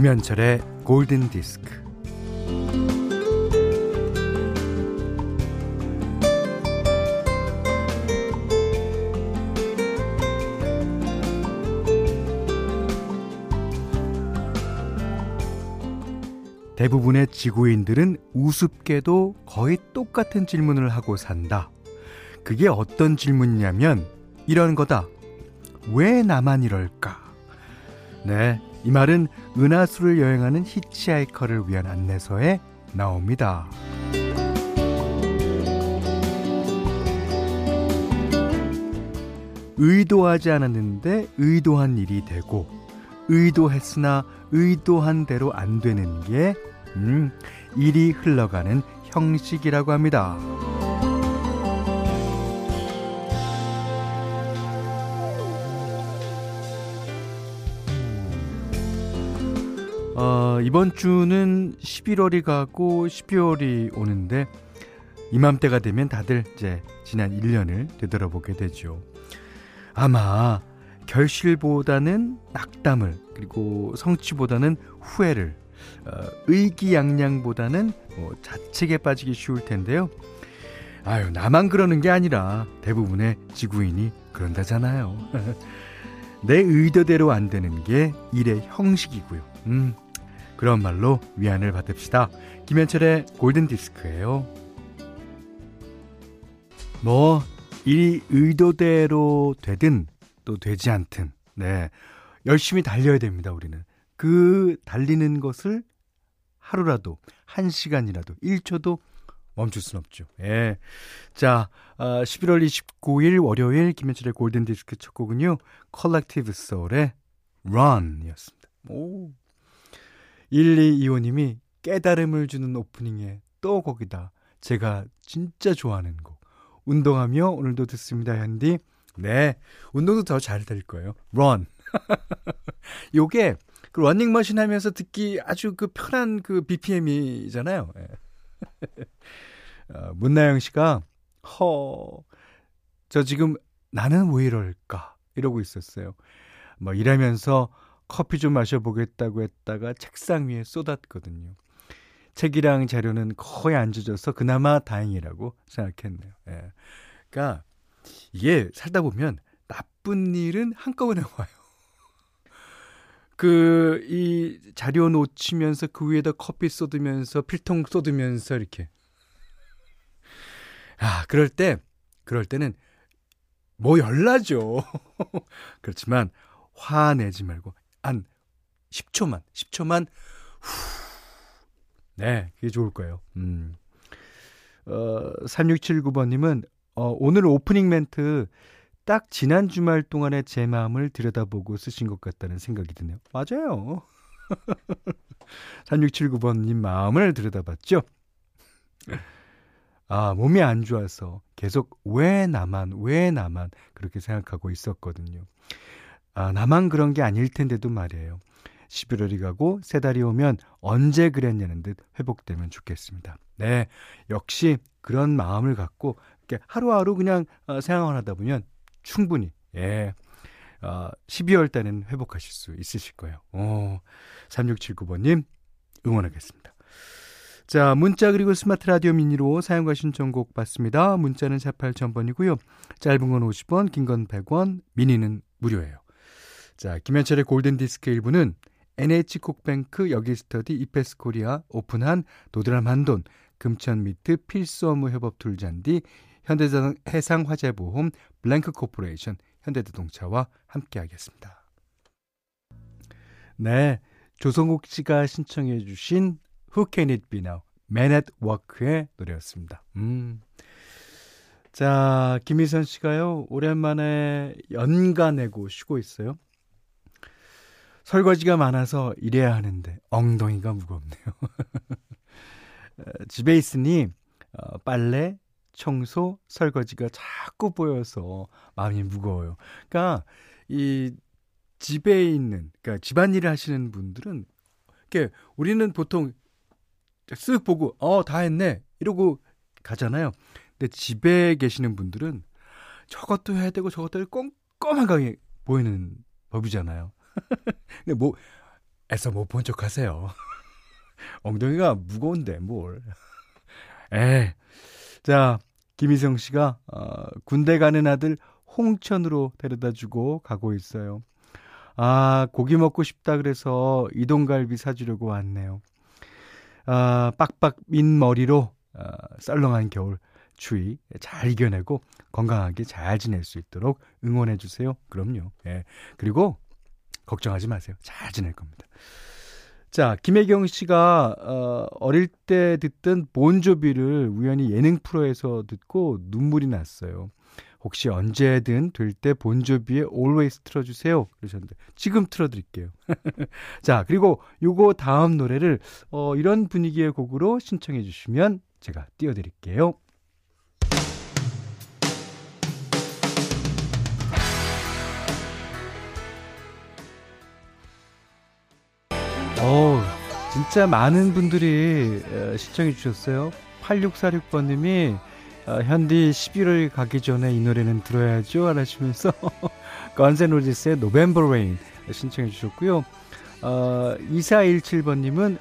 김현철의 골든 디스크. 대부분의 지구인들은 우습게도 거의 똑같은 질문을 하고 산다. 그게 어떤 질문이냐면 이런 거다. 왜 나만 이럴까? 네, 이 말은 은하수를 여행하는 히치하이커를 위한 안내서에 나옵니다. 의도하지 않았는데 의도한 일이 되고 의도했으나 의도한 대로 안 되는 게 음, 일이 흘러가는 형식이라고 합니다. 어, 이번 주는 11월이 가고 12월이 오는데 이맘때가 되면 다들 이제 지난 1년을 되돌아보게 되죠. 아마 결실보다는 낙담을 그리고 성취보다는 후회를 어, 의기양양보다는 뭐 자책에 빠지기 쉬울 텐데요. 아유 나만 그러는 게 아니라 대부분의 지구인이 그런다잖아요. 내 의도대로 안 되는 게 일의 형식이고요. 음, 그런 말로 위안을 받읍시다. 김현철의 골든 디스크예요. 뭐 일이 의도대로 되든 또 되지 않든 네 열심히 달려야 됩니다. 우리는 그 달리는 것을 하루라도 한 시간이라도 1초도 멈출 순 없죠. 예. 자, 어, 11월 29일 월요일 김현철의 골든 디스크 첫 곡은요. 컬렉티브 소울의 Run이었습니다. 오. 1225님이 깨달음을 주는 오프닝에 또 곡이다. 제가 진짜 좋아하는 곡. 운동하며 오늘도 듣습니다, 현디. 네. 운동도 더 잘 될 거예요. Run. 요게 그 러닝머신 하면서 듣기 아주 그 편한 그 BPM이잖아요. 예. 어, 문나영 씨가 허, 저 지금 나는 왜 이럴까 이러고 있었어요. 뭐 일하면서 커피 좀 마셔보겠다고 했다가 책상 위에 쏟았거든요. 책이랑 자료는 거의 안 젖어서 그나마 다행이라고 생각했네요. 예. 그러니까 이게 살다 보면 나쁜 일은 한꺼번에 와요. 그, 이 자료 놓치면서 그 위에다 커피 쏟으면서 필통 쏟으면서 이렇게. 아, 그럴 때, 그럴 때는 뭐 열나죠. 그렇지만 화내지 말고 한 10초만, 10초만 후. 네, 그게 좋을 거예요. 음. 어, 3679번님은 어, 오늘 오프닝 멘트 딱 지난 주말 동안의 제 마음을 들여다보고 쓰신 것 같다는 생각이 드네요. 맞아요. 3679번님 마음을 들여다봤죠? 아, 몸이 안 좋아서 계속 왜 나만, 왜 나만 그렇게 생각하고 있었거든요. 아, 나만 그런 게 아닐 텐데도 말이에요. 11월이 가고 세 달이 오면 언제 그랬냐는 듯 회복되면 좋겠습니다. 네. 역시 그런 마음을 갖고 이렇게 하루하루 그냥 어, 생활하다 보면 충분히 예. 어, 12월 달에는 회복하실 수 있으실 거예요. 오, 3679번님 응원하겠습니다. 자, 문자 그리고 스마트 라디오 미니로 사연과 신청곡 받습니다. 문자는 48,000번이고요. 짧은 건 50원, 긴 건 100원, 미니는 무료예요. 자, 김현철의 골든 디스크 1부는 NH콕뱅크 여기스터디 이페스 코리아 오픈한 도드람 한돈 금천 미트 필수 업무 협업 툴 잔디 현대자동 해상화재보험 블랭크 코퍼레이션 현대자동차와 함께하겠습니다. 네, 조성국 씨가 신청해 주신 Who Can It Be Now at Work의 노래였습니다. 음. 자, 김희선 씨가요, 오랜만에 연가 내고 쉬고 있어요. 설거지가 많아서 일해야 하는데 엉덩이가 무겁네요. 집에 있으니 어, 빨래, 청소, 설거지가 자꾸 보여서 마음이 무거워요. 그러니까 이 집에 있는 그러니까 집안일을 하시는 분들은 이렇게 우리는 보통 쓱 보고 어 다 했네 이러고 가잖아요. 근데 집에 계시는 분들은 저것도 해야 되고 저것도 꼼꼼하게 보이는 법이잖아요. 근데 뭐 애써 못 본 척 하세요. 엉덩이가 무거운데, 뭘. 에 자, 김희성 씨가, 어, 군대 가는 아들 홍천으로 데려다 주고 가고 있어요. 아, 고기 먹고 싶다 그래서 이동갈비 사주려고 왔네요. 아, 빡빡 민 머리로 아, 썰렁한 겨울 추위 잘 이겨내고 건강하게 잘 지낼 수 있도록 응원해 주세요. 그럼요. 예. 그리고 걱정하지 마세요. 잘 지낼 겁니다. 자, 김혜경 씨가 어, 어릴 때 듣던 본조비를 우연히 예능 프로에서 듣고 눈물이 났어요. 혹시 언제든 될 때 본조비의 Always 틀어주세요. 그러셨는데 지금 틀어드릴게요. 자 그리고 요거 다음 노래를 어, 이런 분위기의 곡으로 신청해 주시면 제가 띄워드릴게요. 어 진짜 많은 분들이 어, 신청해 주셨어요. 8646번님이 어, 현디 11월 가기 전에 이 노래는 들어야죠 하시면서 Guns N' Roses의 November Rain 신청해 주셨고요. 어, 2417번님은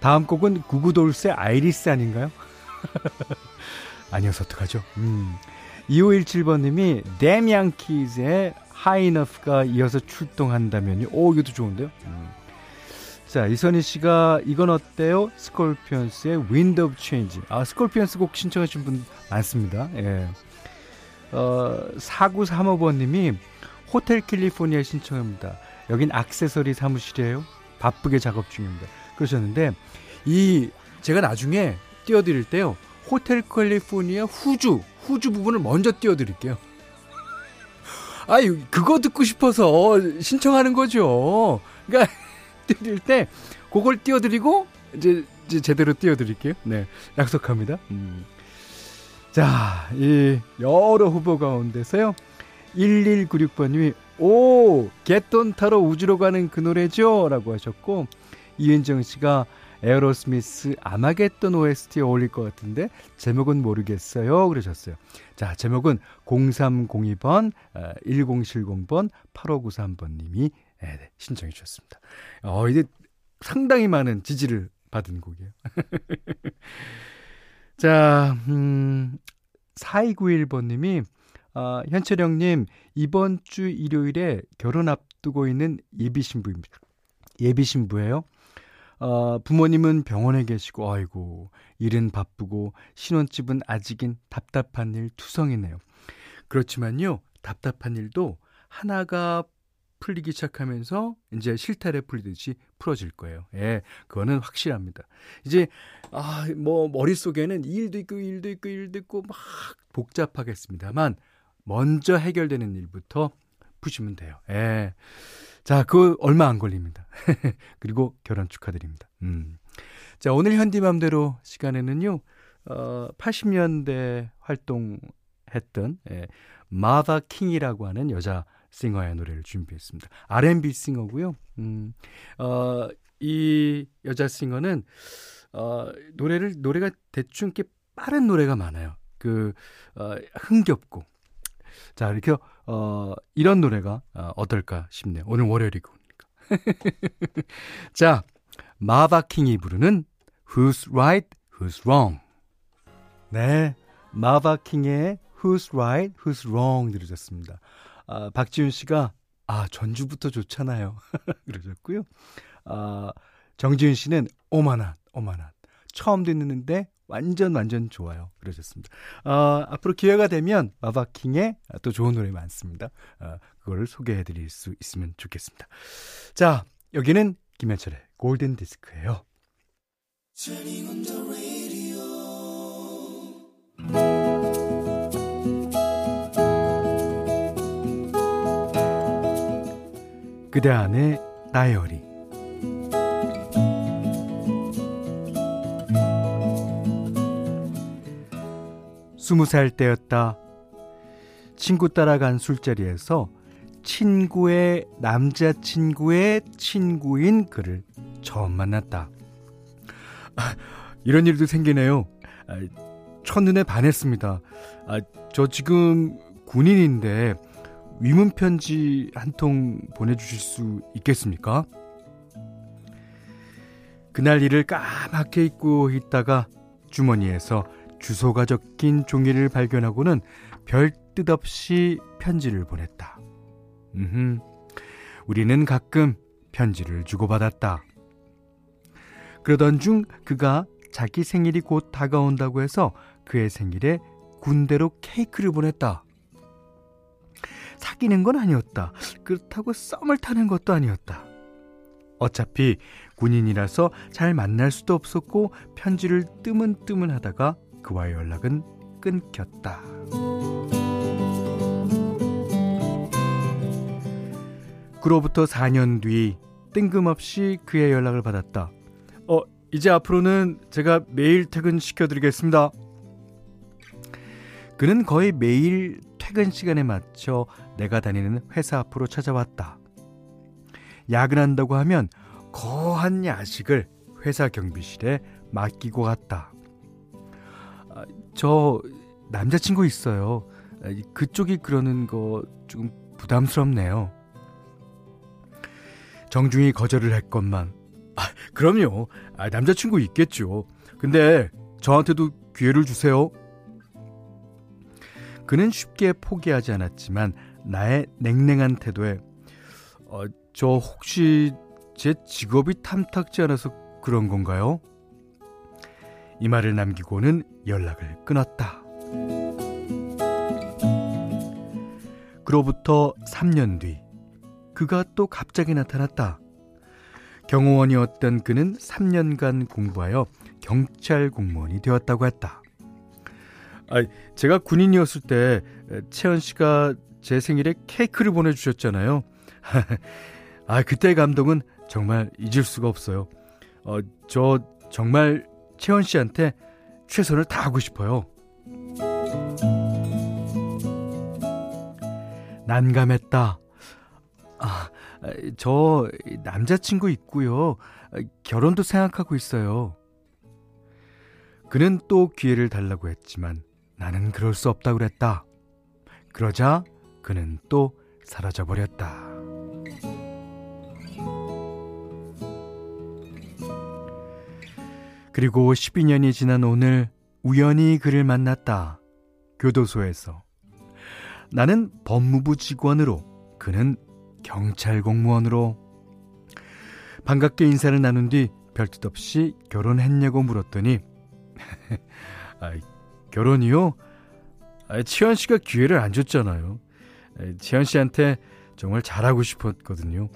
다음 곡은 Goo Goo Dolls의 Iris 아닌가요? 아니어서 어떡하죠? 음. 2517번님이 Damn Yankees의 High Enough가 이어서 출동한다면요. 오 이것도 좋은데요. 음. 자, 이선희 씨가 이건 어때요? Scorpions의 Wind of Change. 아, Scorpions 곡 신청하신 분 많습니다. 예. 어, 4935번님이 Hotel California 신청합니다. 여긴 악세서리 사무실이에요. 바쁘게 작업 중입니다. 그러셨는데, 이, 제가 나중에 띄워드릴 때요. Hotel California 후주, 후주 부분을 먼저 띄워드릴게요. 아유, 그거 듣고 싶어서 신청하는 거죠. 그러니까, 띄워드릴 때 그걸 띄워드리고 이제, 이제 제대로 띄워드릴게요. 네, 약속합니다. 음. 자, 이 여러 후보 가운데서요. 1196번님이 오 개돈 타러 우주로 가는 그 노래죠? 라고 하셨고 이은정 씨가 에어로스미스 아마겟돈 OST에 어울릴 것 같은데 제목은 모르겠어요 그러셨어요. 자 제목은 0302번 1070번 8593번님이 네, 네, 신청해 주셨습니다. 어, 이제 상당히 많은 지지를 받은 곡이에요. 자, 음, 4291번님이, 아, 현철형님, 이번 주 일요일에 결혼 앞두고 있는 예비신부입니다. 예비신부예요. 어, 부모님은 병원에 계시고, 아이고, 일은 바쁘고, 신혼집은 아직은 답답한 일 투성이네요. 그렇지만요, 답답한 일도 하나가 풀리기 시작하면서 이제 실타래 풀리듯이 풀어질 거예요. 예, 그거는 확실합니다. 이제 아, 뭐 머릿속에는 일도 있고 일도 있고 일도 있고 막 복잡하겠습니다만 먼저 해결되는 일부터 푸시면 돼요. 예. 자, 그 얼마 안 걸립니다. 그리고 결혼 축하드립니다. 음. 자, 오늘 현디맘대로 시간에는요. 어, 80년대 활동했던 예, 마다 킹이라고 하는 여자 싱어의 노래를 준비했습니다. R&B 싱어고요. 음, 어, 이 여자 싱어는 어, 노래를 노래가 대충 이렇게 빠른 노래가 많아요. 그 어, 흥겹고 자 이렇게 어, 이런 노래가 어, 어떨까 싶네요. 오늘 월요일이니까. 자 마바킹이 부르는 Who's Right, Who's Wrong. 네, 마바킹의 Who's Right, Who's Wrong 들으셨습니다. 아, 박지훈 씨가 아 전주부터 좋잖아요. 그러셨고요. 아, 정지훈 씨는 오만한 오만한 처음 듣는데 완전 완전 좋아요. 그러셨습니다. 아, 앞으로 기회가 되면 마바킹의 또 좋은 노래 많습니다. 아, 그걸 소개해드릴 수 있으면 좋겠습니다. 자, 여기는 김현철의 골든 디스크예요. 그대 안의 다이어리 스무 살 때였다. 친구 따라간 술자리에서 친구의 남자친구의 친구인 그를 처음 만났다. 아, 이런 일도 생기네요. 아, 첫눈에 반했습니다. 아, 저 지금 군인인데 위문 편지 한 통 보내주실 수 있겠습니까? 그날 일을 까맣게 잊고 있다가 주머니에서 주소가 적힌 종이를 발견하고는 별 뜻 없이 편지를 보냈다. 음, 우리는 가끔 편지를 주고받았다. 그러던 중 그가 자기 생일이 곧 다가온다고 해서 그의 생일에 군대로 케이크를 보냈다. 사귀는 건 아니었다. 그렇다고 썸을 타는 것도 아니었다. 어차피 군인이라서 잘 만날 수도 없었고 편지를 뜨문뜨문 하다가 그와의 연락은 끊겼다. 그로부터 4년 뒤 뜬금없이 그의 연락을 받았다. 어, 이제 앞으로는 제가 매일 퇴근시켜드리겠습니다. 그는 거의 매일 퇴근 시간에 맞춰 내가 다니는 회사 앞으로 찾아왔다. 야근한다고 하면 거한 야식을 회사 경비실에 맡기고 갔다. 아, 저 남자친구 있어요. 아, 그쪽이 그러는 거 좀 부담스럽네요. 정중히 거절을 했건만. 아, 그럼요. 아, 남자친구 있겠죠. 근데 저한테도 기회를 주세요. 그는 쉽게 포기하지 않았지만 나의 냉랭한 태도에 어, 저 혹시 제 직업이 탐탁지 않아서 그런 건가요? 이 말을 남기고는 연락을 끊었다. 그로부터 3년 뒤, 그가 또 갑자기 나타났다. 경호원이었던 그는 3년간 공부하여 경찰 공무원이 되었다고 했다. 아, 제가 군인이었을 때 채연 씨가 제 생일에 케이크를 보내주셨잖아요. 아, 그때 감동은 정말 잊을 수가 없어요. 어, 저 정말 채연 씨한테 최선을 다하고 싶어요. 난감했다. 아, 저 남자친구 있고요. 결혼도 생각하고 있어요. 그는 또 기회를 달라고 했지만 나는 그럴 수 없다고 그랬다. 그러자 그는 또 사라져 버렸다. 그리고 12년이 지난 오늘 우연히 그를 만났다. 교도소에서. 나는 법무부 직원으로, 그는 경찰 공무원으로. 반갑게 인사를 나눈 뒤 별뜻 없이 결혼했냐고 물었더니, 아, 결혼이요? 아, 치현 씨가 기회를 안 줬잖아요. 치현 씨한테 정말 잘하고 싶었거든요.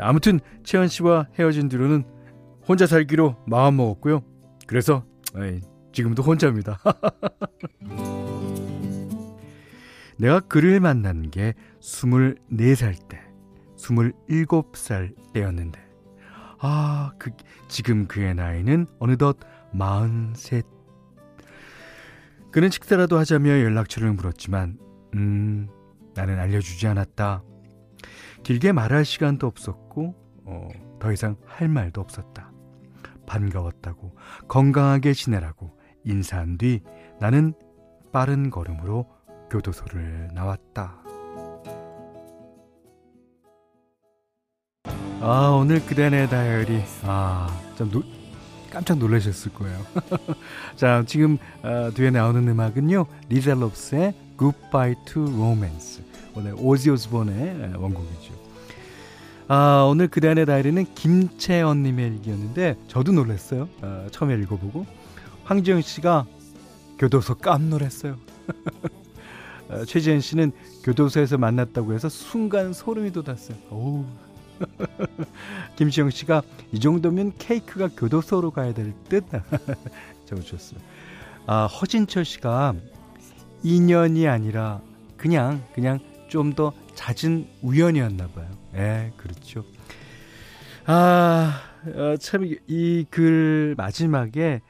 아무튼 채연 씨와 헤어진 뒤로는 혼자 살기로 마음 먹었고요. 그래서 에이, 지금도 혼자입니다. 내가 그를 만난 게 24살 때, 27살 때였는데, 아, 그, 지금 그의 나이는 어느덧 43. 그는 식사라도 하자며 연락처를 물었지만, 음, 나는 알려주지 않았다. 길게 말할 시간도 없었고, 어, 더 이상 할 말도 없었다. 반가웠다고 건강하게 지내라고 인사한 뒤 나는 빠른 걸음으로 교도소를 나왔다. 아, 오늘 그대네 다이어리. 아, 좀 노, 깜짝 놀라셨을 거예요. 자, 지금 어, 뒤에 나오는 음악은요. Lisa Loeb의 Goodbye to Romance. 오늘 오지 오스본의 원곡이죠. 아, 오늘 그대 안의 다이리는 김채연 님의 일기였는데 저도 놀랐어요. 아, 처음에 읽어보고 황지영 씨가 교도소 깜놀했어요. 아, 최지현 씨는 교도소에서 만났다고 해서 순간 소름이 돋았어요. 오. 김시영 씨가 이 정도면 케이크가 교도소로 가야 될 듯. 적어주셨어요. 아, 허진철 씨가 인연이 아니라 그냥 그냥 좀 더 잦은 우연이었나 봐요. 예, 그렇죠. 아, 어, 참이 글 마지막에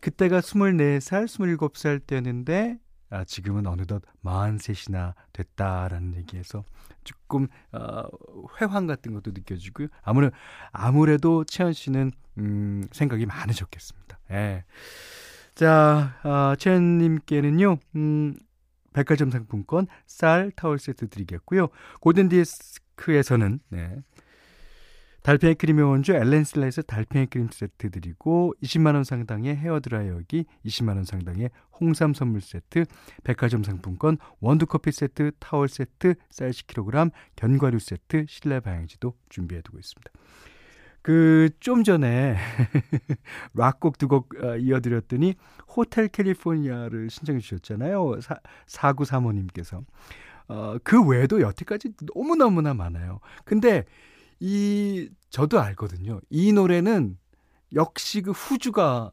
그때가 24살, 27살 때였는데 아, 지금은 어느덧 43이나 됐다라는 얘기에서 조금 어, 회황 같은 것도 느껴지고요. 아무래도 아무래도 채연 씨는 음, 생각이 많으셨겠습니다. 예. 자, 어, 채연님께는요, 음, 백화점 상품권 쌀 타월 세트 드리겠고요. 골든디스크에서는 네. 달팽이 크림의 원조 엘렌실라에서 달팽이 크림 세트 드리고 20만 원 상당의 헤어 드라이어기 20만 원 상당의 홍삼 선물 세트 백화점 상품권 원두 커피 세트 타월 세트 쌀 10kg 견과류 세트 실내 방향제도 준비해 두고 있습니다. 그 좀 전에 락곡 두곡 어, 이어드렸더니 호텔 캘리포니아를 신청해 주셨잖아요. 사, 4935님께서. 어, 그 외에도 여태까지 너무너무나 많아요. 근데 이 저도 알거든요. 이 노래는 역시 그 후주가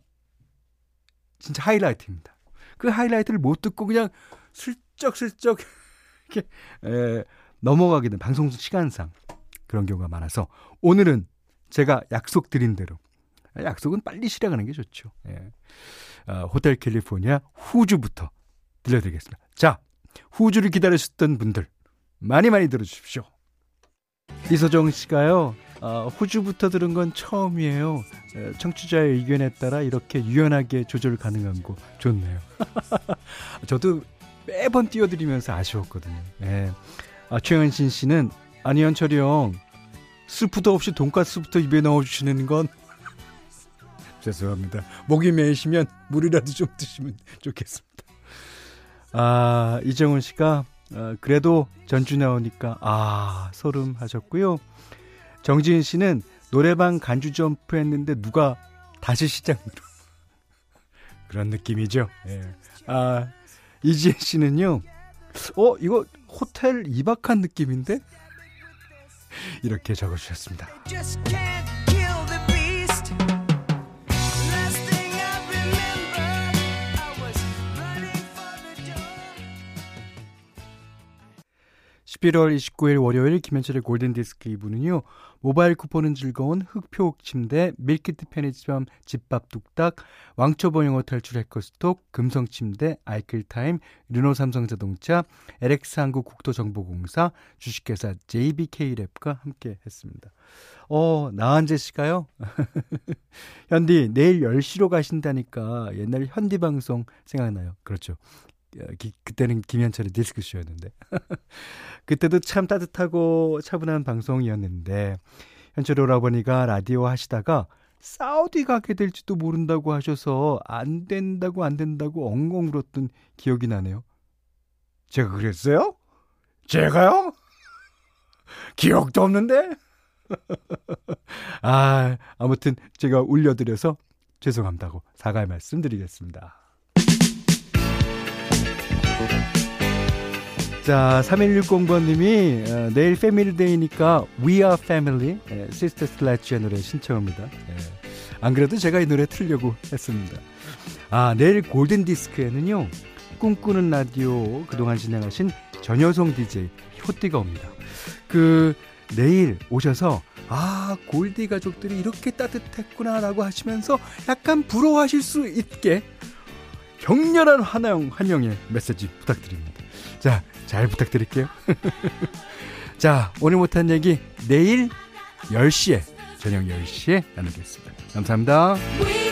진짜 하이라이트입니다. 그 하이라이트를 못 듣고 그냥 슬쩍슬쩍 이렇게 에, 넘어가게 된 방송 시간상 그런 경우가 많아서 오늘은 제가 약속드린 대로 약속은 빨리 실행하는 게 좋죠. 예. 어, 호텔 캘리포니아 후주부터 들려드리겠습니다. 자, 후주를 기다리셨던 분들 많이 많이 들어주십시오. 이소정 씨가요. 어, 호주부터 들은 건 처음이에요. 청취자의 의견에 따라 이렇게 유연하게 조절 가능한 거 좋네요. 저도 매번 띄워드리면서 아쉬웠거든요. 네. 아, 최현신 씨는 아니 현철이 형 스프도 없이 돈가스부터 입에 넣어주시는 건 죄송합니다. 목이 메이시면 물이라도 좀 드시면 좋겠습니다. 아 이정훈 씨가 어, 그래도 전주 나오니까 아 소름 하셨고요. 정지은 씨는 노래방 간주 점프 했는데 누가 다시 시작으로 그런 느낌이죠. 예. 아 이지혜 씨는요. 어 이거 호텔 2박한 느낌인데 이렇게 적어주셨습니다. 11월 29일 월요일 김현철의 골든디스크 2부는요. 모바일 쿠폰은 즐거운 흑표 침대, 밀키트 편의점, 집밥 뚝딱, 왕초보 영어 탈출 해커스톡, 금성 침대, 아이클타임, 르노삼성자동차, LX 한국 국토정보공사, 주식회사 JBK랩과 함께 했습니다. 어, 나한재 씨가요? 현디, 내일 10시로 가신다니까 옛날 현디 방송 생각나요. 그렇죠. 어, 기, 그때는 김현철의 디스크쇼였는데 그때도 참 따뜻하고 차분한 방송이었는데 현철 오라버니가 라디오 하시다가 사우디 가게 될지도 모른다고 하셔서 안 된다고 안 된다고 엉엉 울었던 기억이 나네요. 제가 그랬어요? 제가요? 기억도 없는데? 아, 아무튼 제가 울려드려서 죄송합다고 사과의 말씀 드리겠습니다. 자, 3160번님이 어, 내일 Family Day니까 We Are Family, 예, 시스터 슬래치의 노래 신청합니다. 예. 안 그래도 제가 이 노래 틀려고 했습니다. 아, 내일 골든디스크에는요, 꿈꾸는 라디오 그동안 진행하신 전효성 DJ 효디가 옵니다. 그, 내일 오셔서, 아, 골디 가족들이 이렇게 따뜻했구나라고 하시면서 약간 부러워하실 수 있게 격렬한 환영, 환영의 메시지 부탁드립니다. 자, 잘 부탁드릴게요. 자, 오늘 못한 얘기 내일 10시에, 저녁 10시에 나누겠습니다. 감사합니다.